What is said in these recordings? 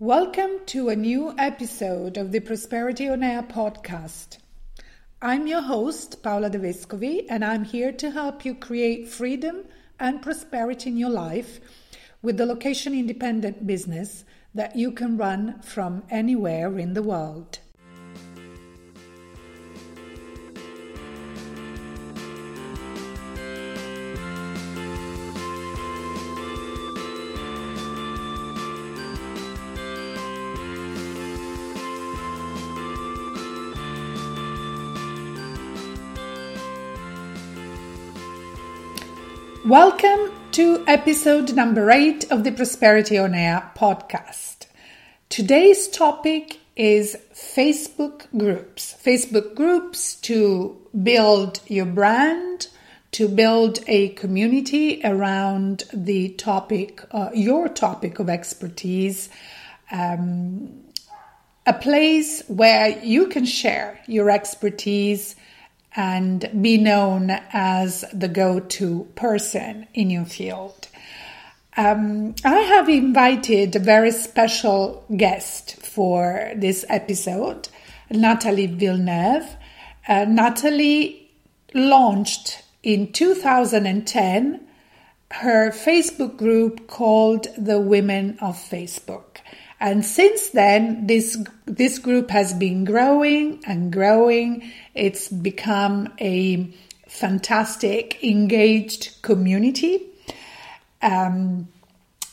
Welcome to a new episode of the Prosperity on Air podcast. I'm your host, Paola De Vescovi, and I'm here to help you create freedom and prosperity in your life with the location independent business that you can run from anywhere in the world. Welcome to episode number eight of the Prosperity on Air podcast. Today's topic is Facebook groups. Facebook groups to build your brand, to build a community around the topic, uh, your topic of expertise, um, a place where you can share your expertise and be known as the go to person in your field. Um, I have invited a very special guest for this episode, Natalie Villeneuve. Uh, Natalie launched in 2010 her Facebook group called the Women of Facebook. And since then, this, this group has been growing and growing. It's become a fantastic, engaged community. Um,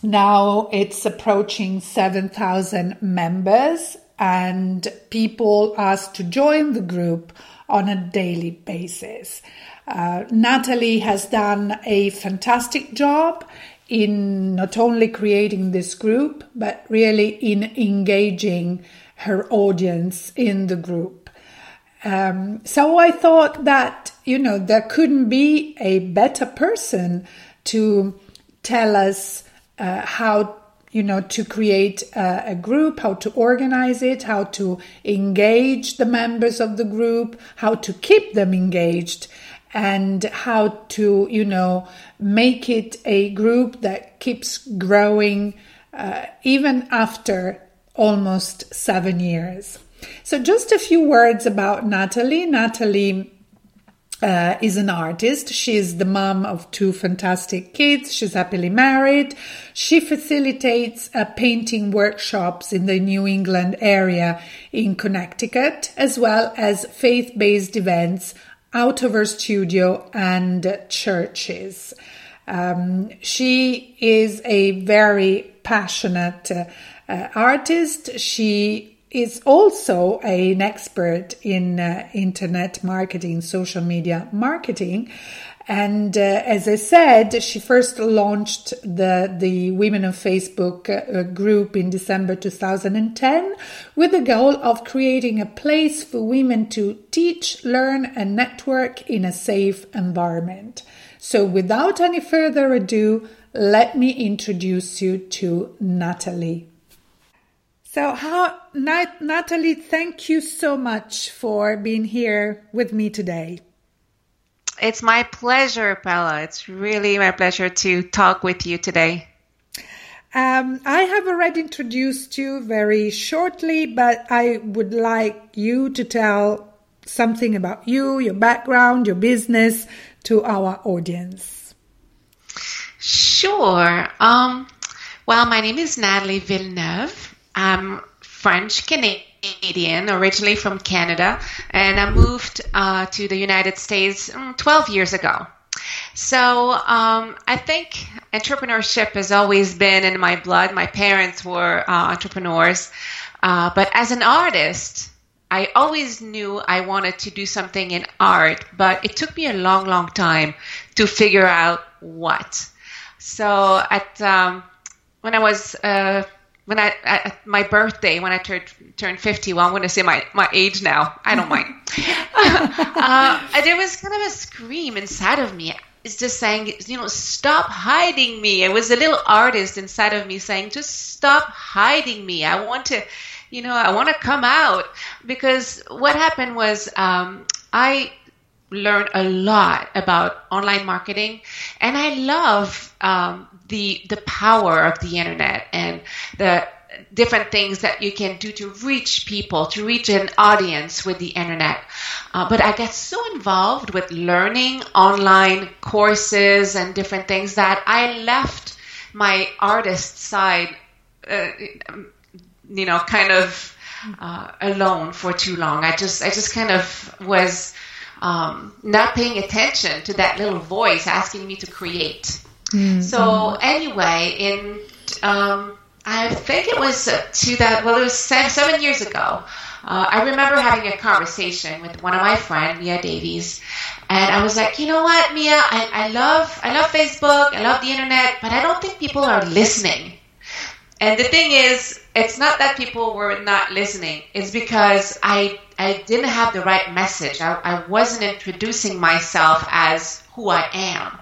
now it's approaching 7,000 members, and people ask to join the group on a daily basis. Uh, Natalie has done a fantastic job in not only creating this group, but really in engaging her audience in the group. Um, so I thought that, you know, there couldn't be a better person to tell us uh, how, you know, to create a, a group, how to organize it, how to engage the members of the group, how to keep them engaged and how to, you know, make it a group that keeps growing uh, even after almost seven years. So, just a few words about Natalie. Natalie uh, is an artist. She's the mom of two fantastic kids. She's happily married. She facilitates uh, painting workshops in the New England area in Connecticut, as well as faith based events out of her studio and churches. Um, she is a very passionate uh, artist. She is also an expert in uh, internet marketing, social media marketing, and uh, as I said, she first launched the, the Women of Facebook uh, group in December 2010 with the goal of creating a place for women to teach, learn, and network in a safe environment. So, without any further ado, let me introduce you to Natalie. So, how, Nat- Natalie, thank you so much for being here with me today. It's my pleasure, Paola. It's really my pleasure to talk with you today. Um, I have already introduced you very shortly, but I would like you to tell something about you, your background, your business to our audience. Sure. Um, well, my name is Natalie Villeneuve. I'm French Canadian Canadian, originally from Canada, and I moved uh, to the United States mm, 12 years ago. So um, I think entrepreneurship has always been in my blood. My parents were uh, entrepreneurs, uh, but as an artist, I always knew I wanted to do something in art, but it took me a long, long time to figure out what. So at um, when I was uh, when I at my birthday when I turned turned fifty. Well, I'm going to say my my age now. I don't mind. uh, there was kind of a scream inside of me. It's just saying, you know, stop hiding me. It was a little artist inside of me saying, just stop hiding me. I want to, you know, I want to come out because what happened was um, I learned a lot about online marketing, and I love um, the the power of the internet and the different things that you can do to reach people, to reach an audience with the internet. Uh, but I get so involved with learning online courses and different things that I left my artist side, uh, you know, kind of uh, alone for too long. I just, I just kind of was um, not paying attention to that little voice asking me to create. Mm-hmm. So anyway, in um, I think it was to that. Well, it was seven, seven years ago. Uh, I remember having a conversation with one of my friends, Mia Davies, and I was like, you know what, Mia, I, I love I love Facebook, I love the internet, but I don't think people are listening. And the thing is, it's not that people were not listening. It's because I I didn't have the right message. I, I wasn't introducing myself as who I am.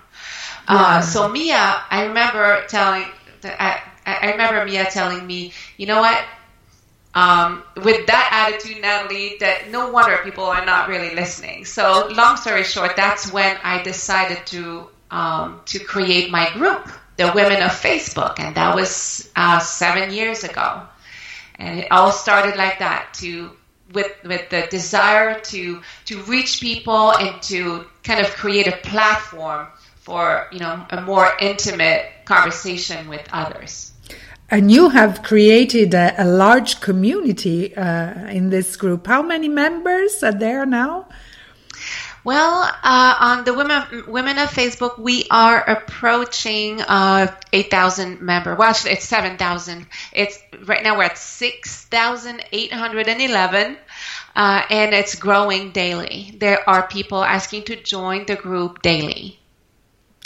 Uh, so Mia, I remember telling, I, I remember Mia telling me, you know what? Um, with that attitude, Natalie, that no wonder people are not really listening. So, long story short, that's when I decided to um, to create my group, the Women of Facebook, and that was uh, seven years ago. And it all started like that to with with the desire to to reach people and to kind of create a platform for you know a more intimate conversation with others. And you have created a, a large community uh, in this group. How many members are there now? Well, uh, on the women women of Facebook, we are approaching uh, eight thousand member. Well, actually, it's seven thousand. It's right now we're at six thousand eight hundred and eleven, uh, and it's growing daily. There are people asking to join the group daily.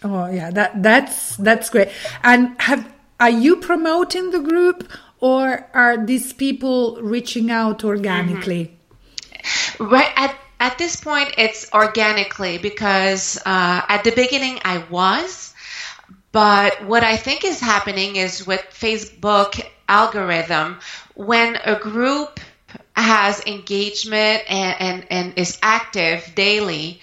Oh yeah, that that's that's great. And have are you promoting the group or are these people reaching out organically? Mm-hmm. Right at at this point, it's organically because uh, at the beginning I was, but what I think is happening is with Facebook algorithm, when a group has engagement and, and, and is active daily,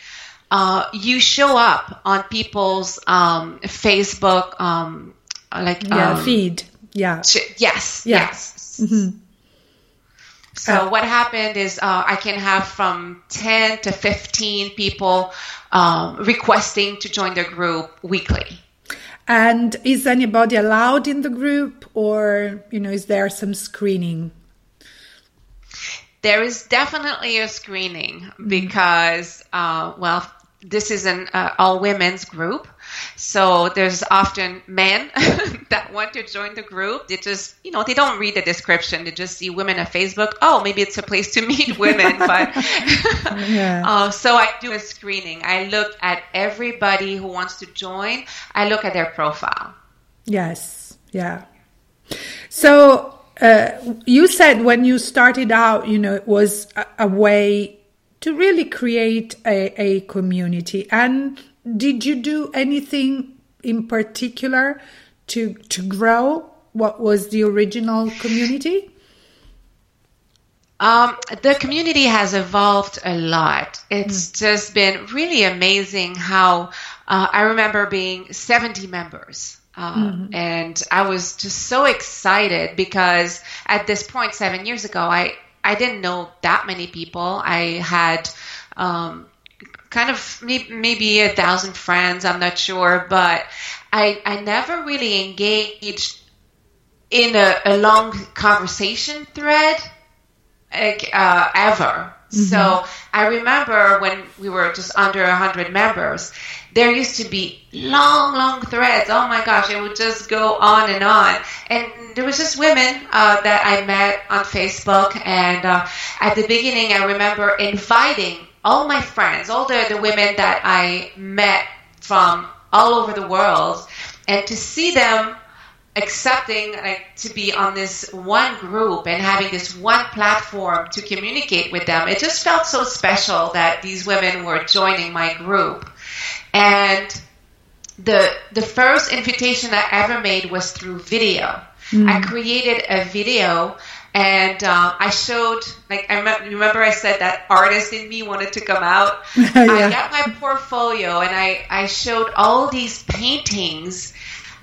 uh, you show up on people's um, Facebook um, like yeah um, feed. Yeah. Yes. Yeah. Yes. Mm-hmm. So uh, what happened is uh, I can have from 10 to 15 people um, requesting to join the group weekly. And is anybody allowed in the group or, you know, is there some screening? There is definitely a screening because, uh, well, this is an uh, all women's group. So there's often men that want to join the group. They just, you know, they don't read the description. They just see women on Facebook. Oh, maybe it's a place to meet women. But yeah. uh, so I do a screening. I look at everybody who wants to join. I look at their profile. Yes. Yeah. So uh, you said when you started out, you know, it was a, a way to really create a, a community. And did you do anything in particular to to grow what was the original community? Um, the community has evolved a lot. It's mm. just been really amazing how uh, I remember being 70 members. Uh, mm-hmm. And I was just so excited because at this point, seven years ago, I, I didn't know that many people. I had um, kind of maybe a thousand friends. I'm not sure, but I I never really engaged in a, a long conversation thread uh, ever. Mm-hmm. So I remember when we were just under 100 members, there used to be long, long threads. Oh my gosh, it would just go on and on. And there was just women uh, that I met on Facebook. And uh, at the beginning, I remember inviting all my friends, all the, the women that I met from all over the world, and to see them accepting like to be on this one group and having this one platform to communicate with them it just felt so special that these women were joining my group and the the first invitation i ever made was through video mm. i created a video and uh, I showed like I remember I said that artist in me wanted to come out. yeah. I got my portfolio and I I showed all these paintings,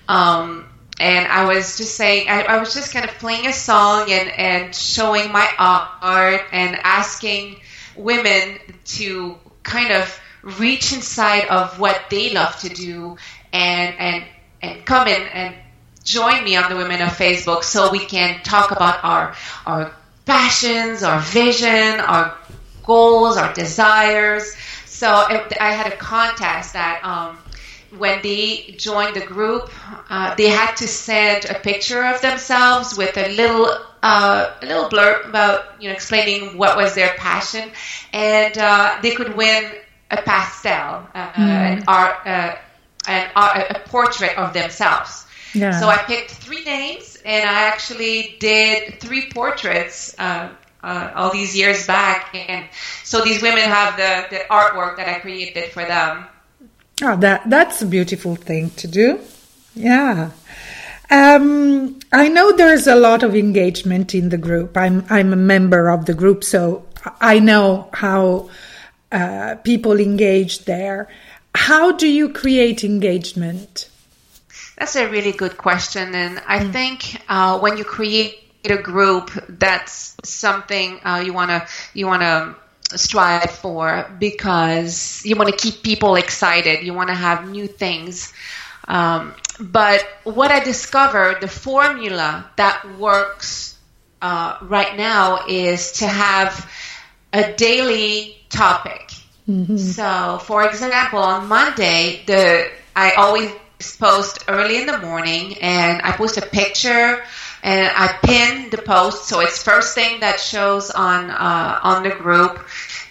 um, and I was just saying I, I was just kind of playing a song and and showing my art and asking women to kind of reach inside of what they love to do and and and come in and join me on the Women of Facebook so we can talk about our our passions, our vision, our goals, our desires. So I had a contest that um, when they joined the group, uh, they had to send a picture of themselves with a little uh, a little blurb about you know explaining what was their passion, and uh, they could win a pastel, mm. an art, uh, an art, a portrait of themselves. Yeah. So I picked three names, and I actually did three portraits uh, uh, all these years back. And so these women have the, the artwork that I created for them. Oh, that that's a beautiful thing to do. Yeah. Um, I know there's a lot of engagement in the group. I'm I'm a member of the group, so I know how uh, people engage there. How do you create engagement? That's a really good question, and I mm. think uh, when you create a group, that's something uh, you wanna you wanna strive for because you want to keep people excited. You want to have new things. Um, but what I discovered, the formula that works uh, right now is to have a daily topic. Mm-hmm. So, for example, on Monday, the I always post early in the morning and I post a picture and I pin the post so it's first thing that shows on uh, on the group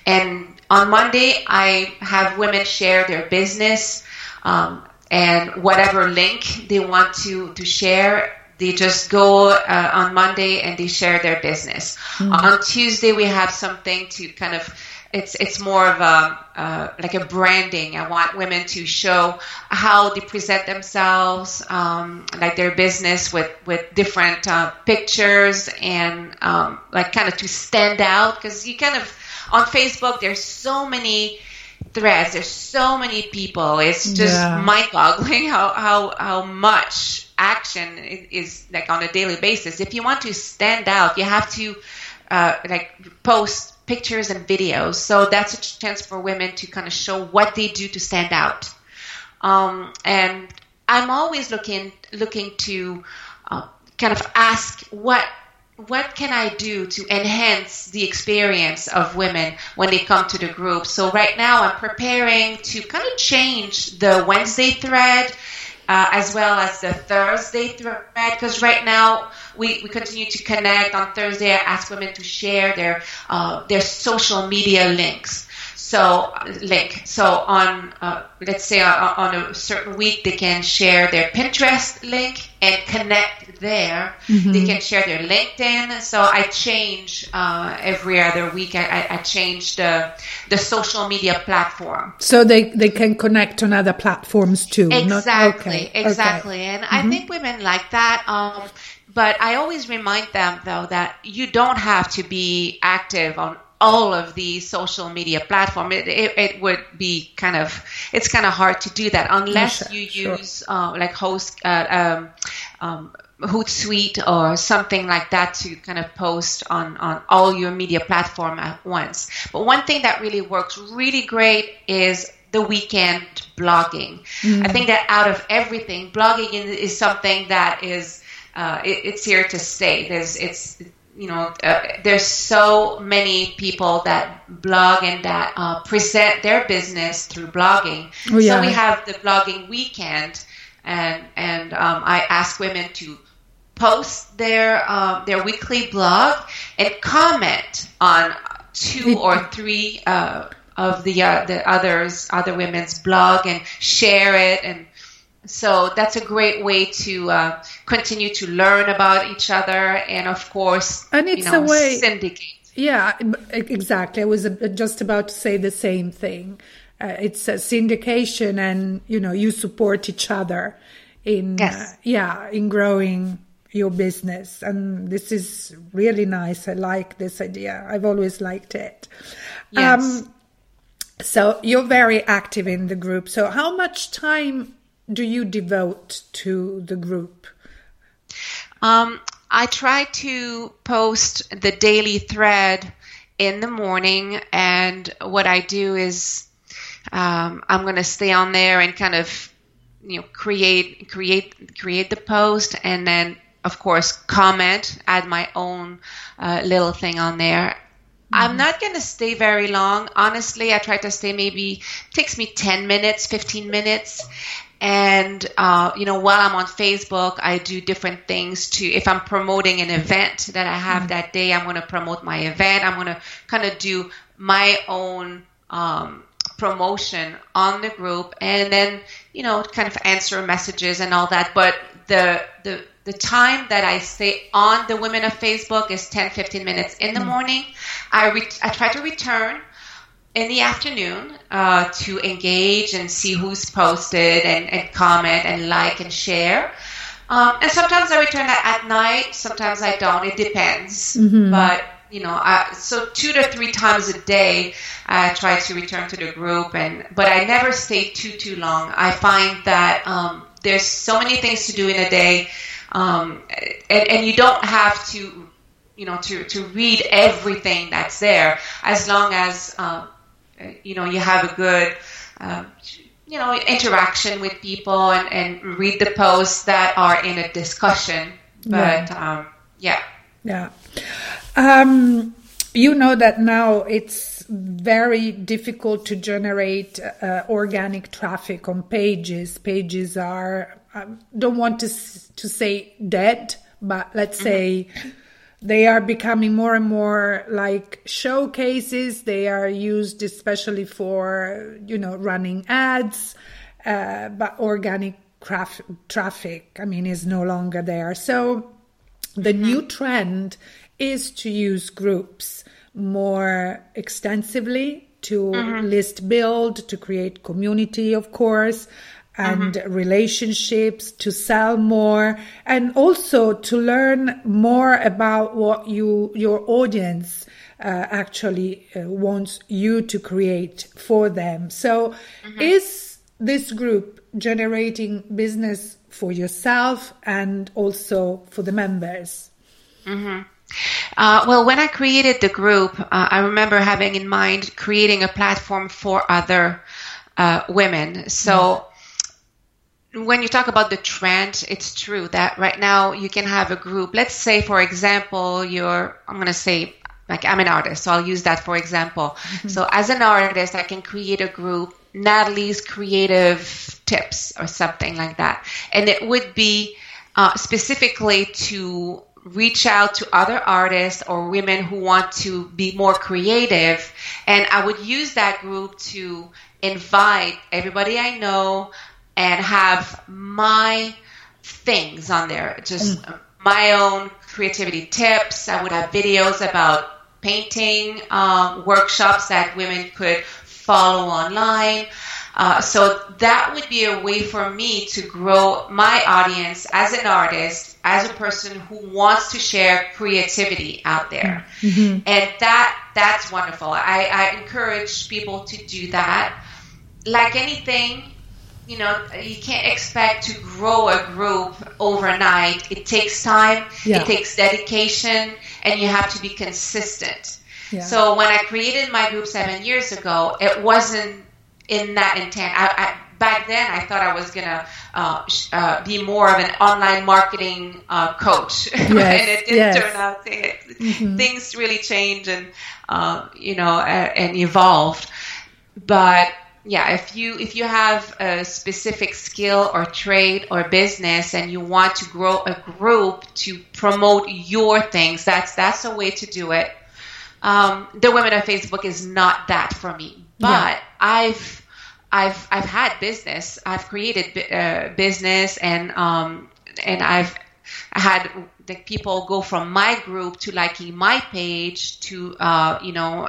and on Monday I have women share their business um, and whatever link they want to to share they just go uh, on Monday and they share their business. Mm-hmm. On Tuesday we have something to kind of it's it's more of a uh, like a branding. I want women to show how they present themselves, um, like their business with with different uh, pictures and um, like kind of to stand out because you kind of on Facebook there's so many threads, there's so many people. It's just yeah. mind-boggling how how how much action is like on a daily basis. If you want to stand out, you have to uh, like post pictures and videos. So that's a chance for women to kind of show what they do to stand out. Um, and I'm always looking looking to uh, kind of ask what what can I do to enhance the experience of women when they come to the group? So right now I'm preparing to kind of change the Wednesday thread uh, as well as the Thursday thread because right now we, we continue to connect on Thursday. I ask women to share their uh, their social media links. So link. So on uh, let's say uh, on a certain week they can share their Pinterest link and connect there. Mm-hmm. They can share their LinkedIn. So I change uh, every other week. I, I, change the the social media platform. So they they can connect on other platforms too. Exactly, Not, okay. exactly. Okay. And mm-hmm. I think women like that. Um, but I always remind them though that you don't have to be active on all of the social media platform. It, it, it, would be kind of it's kind of hard to do that unless you use sure. uh, like host uh, um, um, Hootsuite or something like that to kind of post on on all your media platform at once. But one thing that really works really great is the weekend blogging. Mm. I think that out of everything, blogging is something that is uh, it, it's here to stay. There's it's you know, uh, there's so many people that blog and that uh, present their business through blogging. Oh, yeah. So we have the blogging weekend, and and um, I ask women to post their uh, their weekly blog and comment on two or three uh, of the uh, the others other women's blog and share it and So that's a great way to uh, continue to learn about each other, and of course, And it's you know, a way- syndicate. Yeah, exactly. I was uh, just about to say the same thing. Uh, it's a syndication, and you know, you support each other in Yes. uh, yeah in growing your business, and this is really nice. I like this idea. I've always liked it. Um, Yes. So you're very active in the group. So how much time do you devote to the group? Um, I try to post the daily thread in the morning, and what I do is um, I'm going to stay on there and kind of you know create create create the post, and then of course comment, add my own uh, little thing on there. I'm not going to stay very long. Honestly, I try to stay maybe takes me 10 minutes, 15 minutes. And, uh, you know, while I'm on Facebook, I do different things to, if I'm promoting an event that I have that day, I'm going to promote my event. I'm going to kind of do my own, um, promotion on the group and then, you know, kind of answer messages and all that. But the, the, the time that I stay on the Women of Facebook is 10, 15 minutes in the morning. I, re- I try to return in the afternoon uh, to engage and see who's posted and, and comment and like and share. Um, and sometimes I return at, night, sometimes I don't. It depends. But, you know, I, so two to three times a day I try to return to the group. and But I never stay too, too long. I find that um, there's so many things to do in a day. Um, and, and you don't have to you know to, to read everything that's there as long as uh, you know you have a good uh, you know interaction with people and, and read the posts that are in a discussion but um, yeah Yeah. Um, you know that now it's very difficult to generate uh, organic traffic on pages. Pages are, I don't want to, to say dead, but let's say they are becoming more and more like showcases. They are used especially for, you know, running ads, uh, but organic traf- traffic, I mean, is no longer there. So, the new trend is to use groups more extensively to list build, to create community, of course, and relationships, to sell more, and also to learn more about what you your audience uh, actually uh, wants you to create for them. So, is this group generating business for yourself and also for the members? Uh, well, when I created the group, uh, I remember having in mind creating a platform for other uh, women. So when you talk about the trend, it's true that right now you can have a group. Let's say, for example, you're, I'm going to say, like, I'm an artist, so I'll use that for example. So as an artist, I can create a group, Natalie's Creative Tips or something like that. And it would be uh, specifically to reach out to other artists or women who want to be more creative. And I would use that group to invite everybody I know and have my things on there, just my own creativity tips. I would have videos about painting um, workshops that women could follow online. Uh, so that would be a way for me to grow my audience as an artist, as a person who wants to share creativity out there, and that that's wonderful. I, I encourage people to do that. Like anything, you know, you can't expect to grow a group overnight. It takes time, Yeah. it takes dedication, and you have to be consistent. Yeah. So when I created my group seven years ago, it wasn't in that intent. I, I, back then, I thought I was gonna uh, sh- uh, be more of an online marketing uh, coach, and it didn't yes. turn out. It, Things really change and uh, you know uh, and evolved. But yeah, if you if you have a specific skill or trade or business and you want to grow a group to promote your things, that's that's a way to do it. Um, the Women of Facebook is not that for me, but Yeah. I've I've I've had business. I've created uh, business, and um, and I've had the people go from my group to liking my page to uh, you know.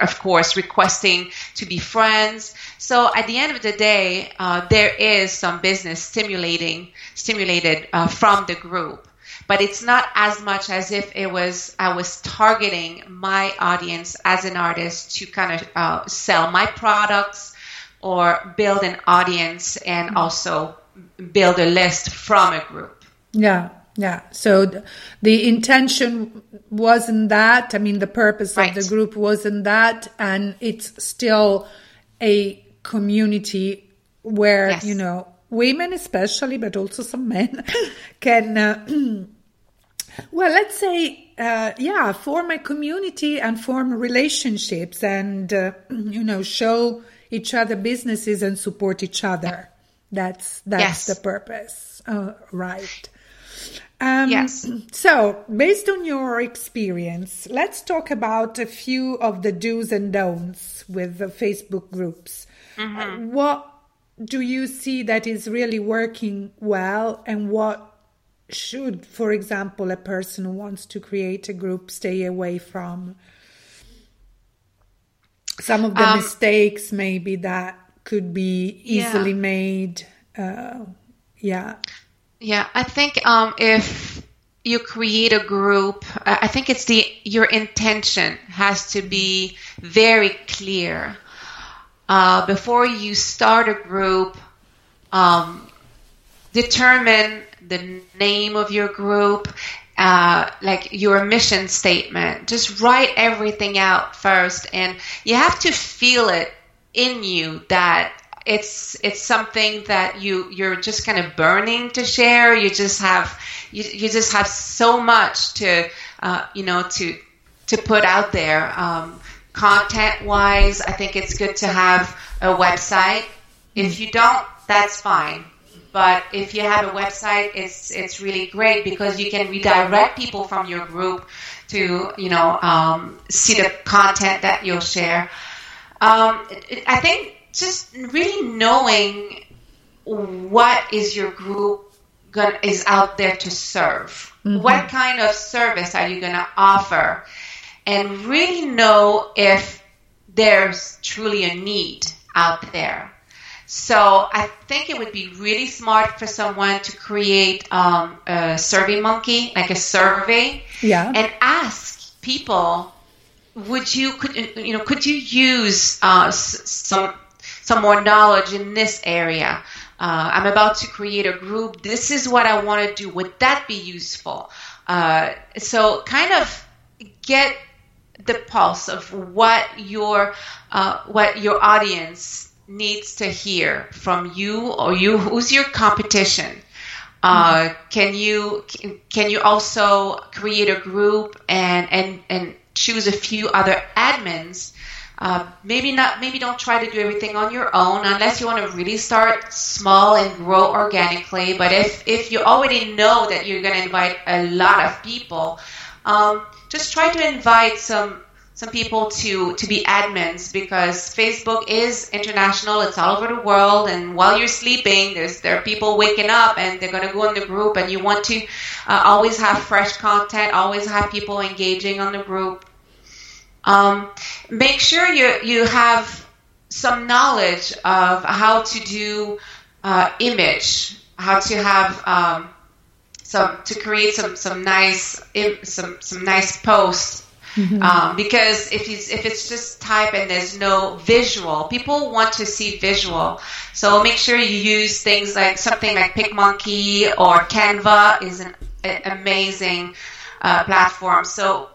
Of course, requesting to be friends. So at the end of the day, uh, there is some business stimulating, stimulated uh, from the group but it's not as much as if it was I was targeting my audience as an artist to kind of uh, sell my products or build an audience and also build a list from a group. Yeah. Yeah. So th- the intention wasn't that. I mean, the purpose right. of the group wasn't that. And it's still a community where, yes. you know, women especially, but also some men can, uh, well, let's say, uh, yeah, form a community and form relationships and, uh, you know, show each other businesses and support each other. That's, that's yes. the purpose. Uh, right. Um, yes. So, based on your experience, let's talk about a few of the do's and don'ts with the Facebook groups. Mm-hmm. what do you see that is really working well and what should for example a person who wants to create a group stay away from some of the um, mistakes maybe that could be easily yeah. made uh, yeah yeah i think um, if you create a group i think it's the your intention has to be very clear uh, before you start a group, um, determine the name of your group, uh, like your mission statement. Just write everything out first, and you have to feel it in you that it's it's something that you you're just kind of burning to share. You just have you, you just have so much to uh, you know to to put out there. Um, Content wise, I think it's good to have a website. If you don't, that's fine. But if you have a website, it's it's really great because you can redirect people from your group to you know um, see the content that you'll share. Um, I think just really knowing what is your group gonna, is out there to serve. Mm-hmm. What kind of service are you going to offer? and really know if there's truly a need out there. So I think it would be really smart for someone to create um, a survey monkey, like a survey, yeah. and ask people, would you could you know could you use uh, some some more knowledge in this area? Uh, I'm about to create a group. This is what I want to do. Would that be useful? Uh, so kind of get the pulse of what your uh, what your audience needs to hear from you or you who's your competition uh, can you can you also create a group and and and choose a few other admins uh, maybe not maybe don't try to do everything on your own unless you want to really start small and grow organically but if if you already know that you're going to invite a lot of people um, just try to invite some some people to to be admins because Facebook is international. It's all over the world, and while you're sleeping, there's there are people waking up and they're going to go in the group, and you want to uh, always have fresh content, always have people engaging on the group. Um, make sure you you have some knowledge of how to do uh, image, how to have um, some to create some some nice some some nice posts. Mm-hmm. Um, because if it's, if it's just type and there's no visual, people want to see visual. So make sure you use things like something like PicMonkey or Canva is an, an amazing uh, platform. So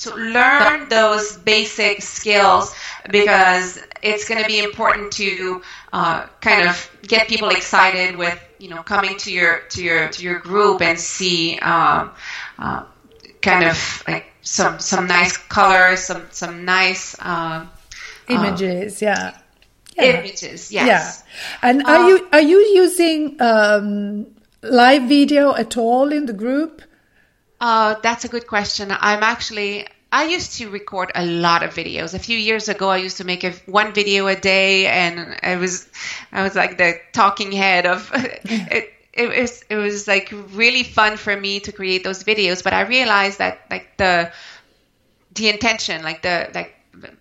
so learn those basic skills because it's going to be important to uh, kind of get people excited with you know coming to your to your to your group and see um, uh, kind of like some some nice colors, some some nice uh, images. Yeah. yeah. Images, yes. Yeah, and are you are you using um, live video at all in the group? Uh, that's a good question. I'm actually I used to record a lot of videos. A few years ago, I used to make a, one video a day, and I was, I was like the talking head of it. It was, it was like really fun for me to create those videos. But I realized that like the, the intention, like the like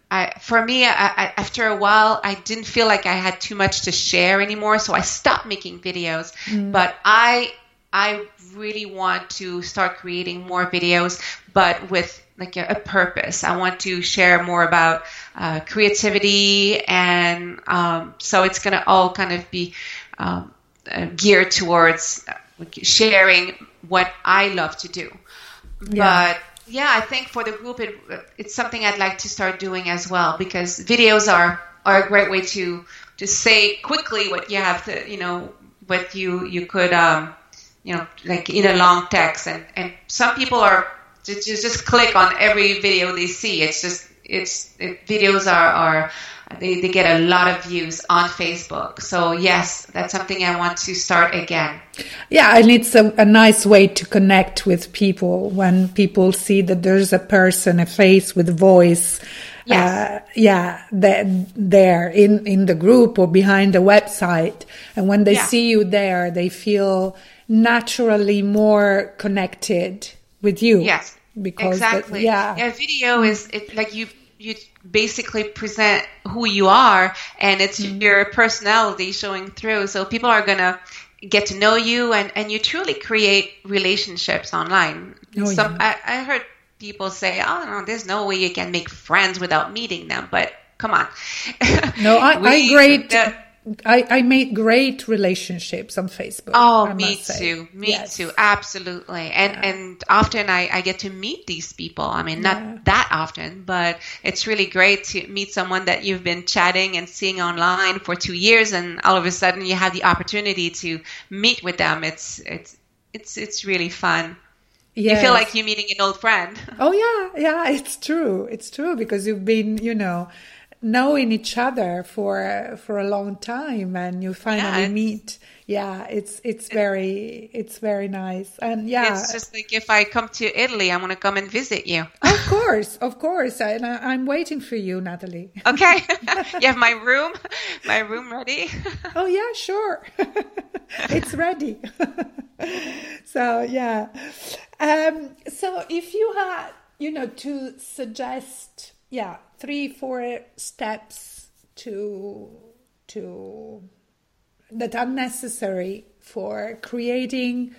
I, for me, I, I, after a while, I didn't feel like I had too much to share anymore, so I stopped making videos. Mm. But I, I really want to start creating more videos, but with like a, a purpose. I want to share more about uh, creativity, and um, so it's going to all kind of be um, uh, geared towards sharing what I love to do. Yeah. But yeah, I think for the group, it, it's something I'd like to start doing as well because videos are are a great way to to say quickly what you have to, you know, what you you could, um, you know, like in a long text, and and some people are just just click on every video they see. It's just it's it, videos are are they, they get a lot of views on Facebook. So yes, that's something I want to start again. Yeah, and it's a, a nice way to connect with people when people see that there's a person, a face with voice. Yes. Uh, yeah, that there in, in the group or behind the website. And when they yeah. see you there, they feel naturally more connected with you. Yes. Because exactly. The, yeah. Yeah. Video is it, like you you basically present who you are and it's mm-hmm. your personality showing through so people are gonna get to know you and and you truly create relationships online oh, Some, yeah. I, I heard people say oh no there's no way you can make friends without meeting them but come on no i, we, I great the, I, I made great relationships on Facebook. Oh, me too. Me yes. too. Absolutely. And yeah. and often I, I get to meet these people. I mean, not yeah. that often, but it's really great to meet someone that you've been chatting and seeing online for two years, and all of a sudden you have the opportunity to meet with them. It's it's it's it's really fun. Yes. You feel like you're meeting an old friend. Oh yeah, yeah, it's true. It's true because you've been, you know knowing each other for for a long time and you finally yeah, meet. Yeah it's it's very it's very nice. And yeah. It's just like if i come to italy i want to come and visit you. Of course of course. And I, am waiting for you natalie. Okay. You have my room my room ready? Oh yeah sure. It's ready. So yeah. Um so if you had you know to suggest yeah three four steps to to that are necessary for creating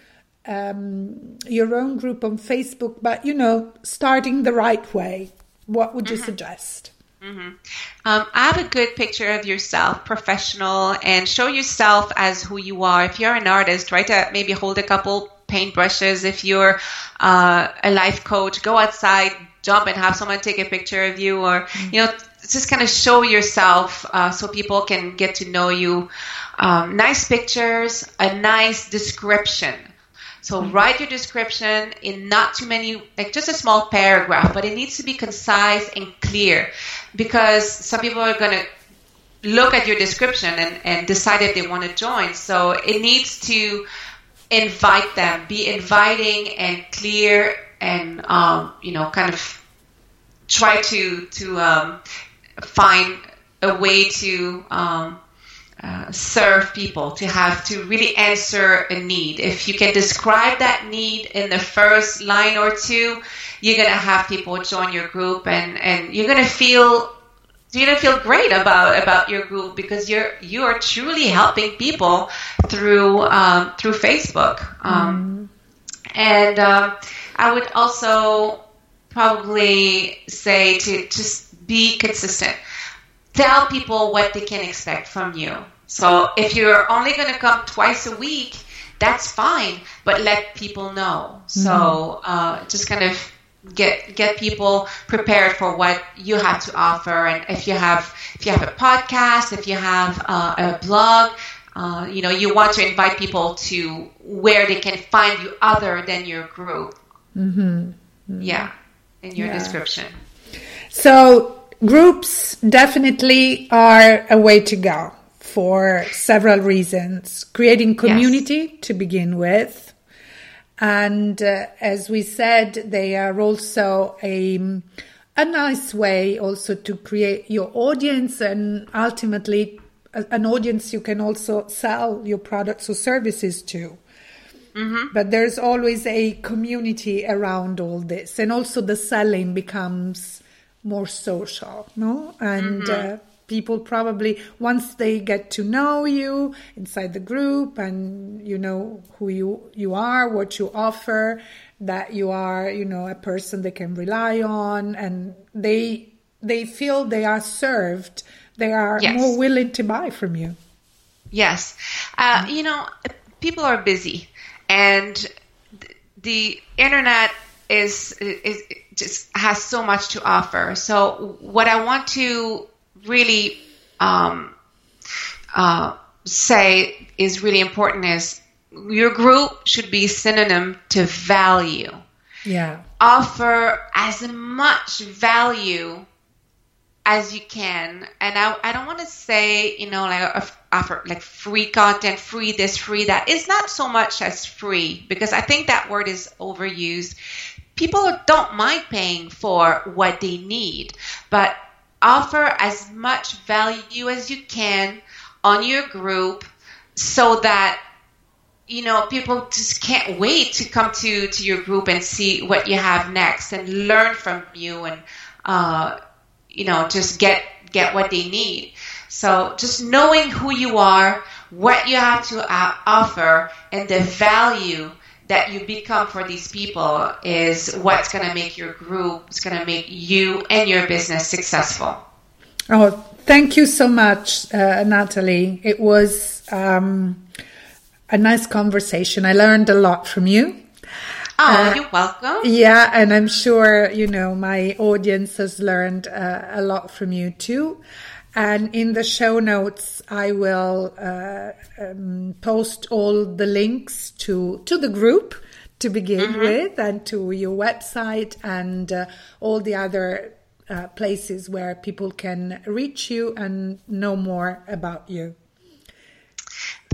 um, your own group on Facebook, but you know, starting the right way. What would you mm-hmm. suggest? Mm-hmm. Um, add a good picture of yourself, professional, and show yourself as who you are. If you're an artist, try to maybe hold a couple paintbrushes. If you're uh, a life coach, go outside, jump and have someone take a picture of you or you know just kind of show yourself uh, so people can get to know you. Um, nice pictures a nice description. So mm-hmm. write your description in not too many like just a small paragraph but it needs to be concise and clear because some people are going to look at your description and, and decide if they want to join. So it needs to invite them. Be inviting and clear and um, you know kind of try to to um, find a way to um, uh, serve people to have to really answer a need. If you can describe that need in the first line or two you're to have people join your group and and you're to feel you're feel great about about your group because you're you are truly helping people through um, through Facebook um, mm. and um, I would also probably say to just be consistent. Tell people what they can expect from you. So if you're only going to come twice a week, that's fine, but let people know. Mm-hmm. So uh, just kind of get get people prepared for what you have to offer, and if you have if you have a podcast, if you have uh, a blog. Uh, you know, you want to invite people to where they can find you other than your group. Mm-hmm. Mm-hmm. Yeah, in your yeah. description. So groups definitely are a way to go for several reasons. Creating community yes. to begin with. And uh, as we said, they are also a, a nice way also to create your audience and ultimately an audience you can also sell your products or services to. Mm-hmm. But there's always a community around all this, and also the selling becomes more social, no? And mm-hmm. uh, people probably once they get to know you inside the group and you know who you you are, what you offer, that you are, you know, a person they can rely on, and they they feel they are served. They are yes. more willing to buy from you. Yes, uh, you know, people are busy and the internet is, is just has so much to offer. So what I want to really um, uh, say is really important is your group should be synonym to value. Yeah. Offer as much value as you can. And I, I don't want to say, you know, like offer like free content, free this, free that. It's not so much as free because I think that word is overused. People don't mind paying for what they need, but offer as much value as you can on your group so that you know people just can't wait to come to to your group and see what you have next and learn from you and uh, you know, just get get what they need. So just knowing who you are, what you have to uh, offer, and the value that you become for these people is what's going to make your group, it's going to make you and your business successful. Oh, thank you so much, uh, Natalie. It was um, a nice conversation. I learned a lot from you. Oh, uh, you're welcome. Yeah, and I'm sure, you know, my audience has learned uh, a lot from you too. And in the show notes, I will uh, um, post all the links to, to the group to begin mm-hmm. with and to your website and uh, all the other uh, places where people can reach you and know more about you.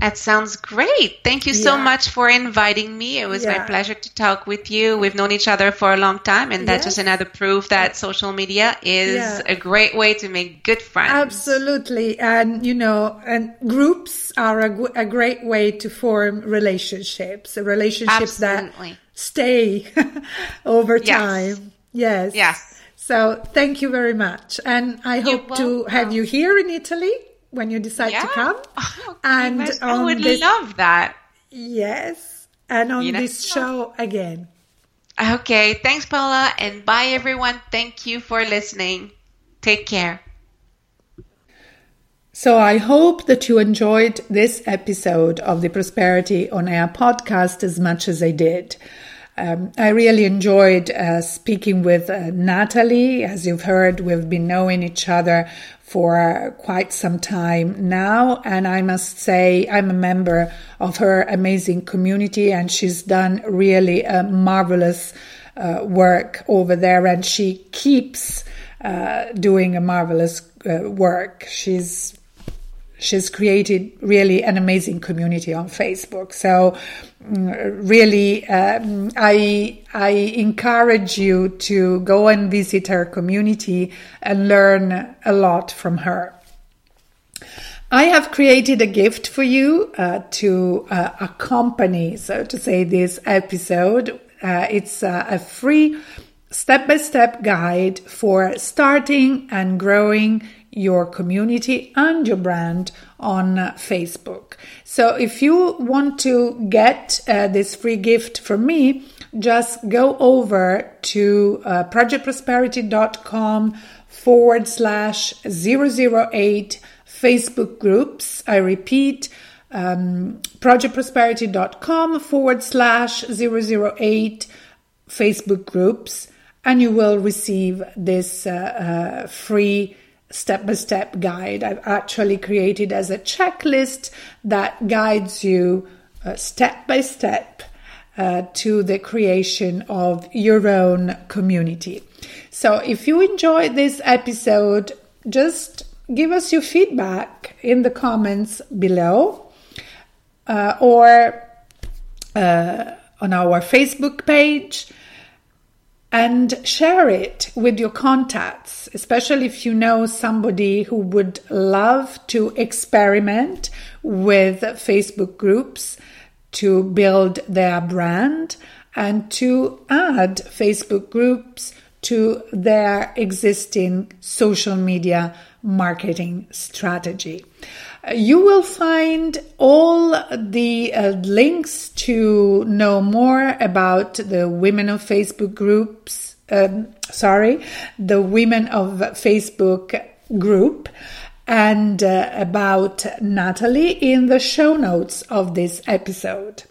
That sounds great. Thank you yeah. so much for inviting me. It was yeah. my pleasure to talk with you. We've known each other for a long time, and that's yes. just another proof that social media is yeah. a great way to make good friends. Absolutely. And, you know, and groups are a, a great way to form relationships, relationships Absolutely. that stay over time. Yes. Yes. So thank you very much. And I hope to have you here in Italy when you decide yeah. to come. Oh, and I would this, love that. Yes. And on you know, this show again. Okay. Thanks, Paula. And bye, everyone. Thank you for listening. Take care. So I hope that you enjoyed this episode of the Prosperity on Air podcast as much as I did. Um, I really enjoyed uh, speaking with uh, Natalie. As you've heard, we've been knowing each other for quite some time now. And I must say, I'm a member of her amazing community, and she's done really a marvelous uh, work over there. And she keeps uh, doing a marvelous uh, work. She's she's created really an amazing community on Facebook. So mm, really, um, I I encourage you to go and visit her community and learn a lot from her. I have created a gift for you uh, to uh, accompany, so to say, this episode. Uh, it's uh, a free step by step guide for starting and growing your community and your brand on Facebook. So if you want to get uh, this free gift from me, just go over to uh, projectprosperity.com forward slash 008 Facebook groups. I repeat, um, projectprosperity.com forward slash 008 Facebook groups, and you will receive this uh, uh, free step by step guide I've actually created as a checklist that guides you uh, step by step uh, to the creation of your own community. So if you enjoyed this episode, just give us your feedback in the comments below uh, or uh, on our Facebook page and share it with your contacts, especially if you know somebody who would love to experiment with Facebook groups to build their brand and to add Facebook groups to their existing social media marketing strategy. You will find all the uh, links to know more about the Women of Facebook groups, um, sorry, the Women of Facebook group and uh, about Natalie in the show notes of this episode.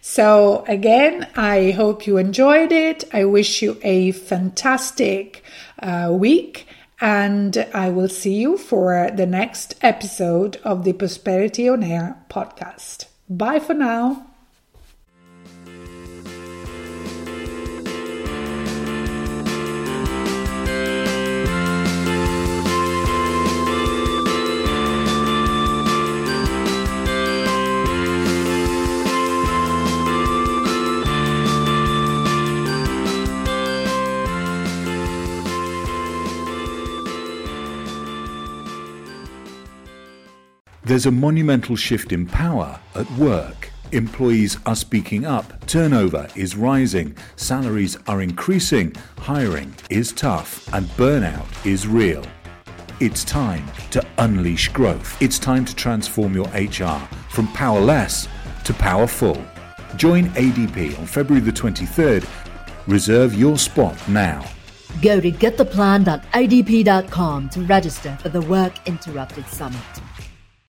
So, again, I hope you enjoyed it. I wish you a fantastic uh, week and I will see you for the next episode of the Prosperity on Air podcast. Bye for now. There's a monumental shift in power at work. Employees are speaking up, turnover is rising, salaries are increasing, hiring is tough, and burnout is real. It's time to unleash growth. It's time to transform your HR from powerless to powerful. Join ADP on February the 23rd. Reserve your spot now. Go to gettheplan.adp.com to register for the Work Interrupted Summit.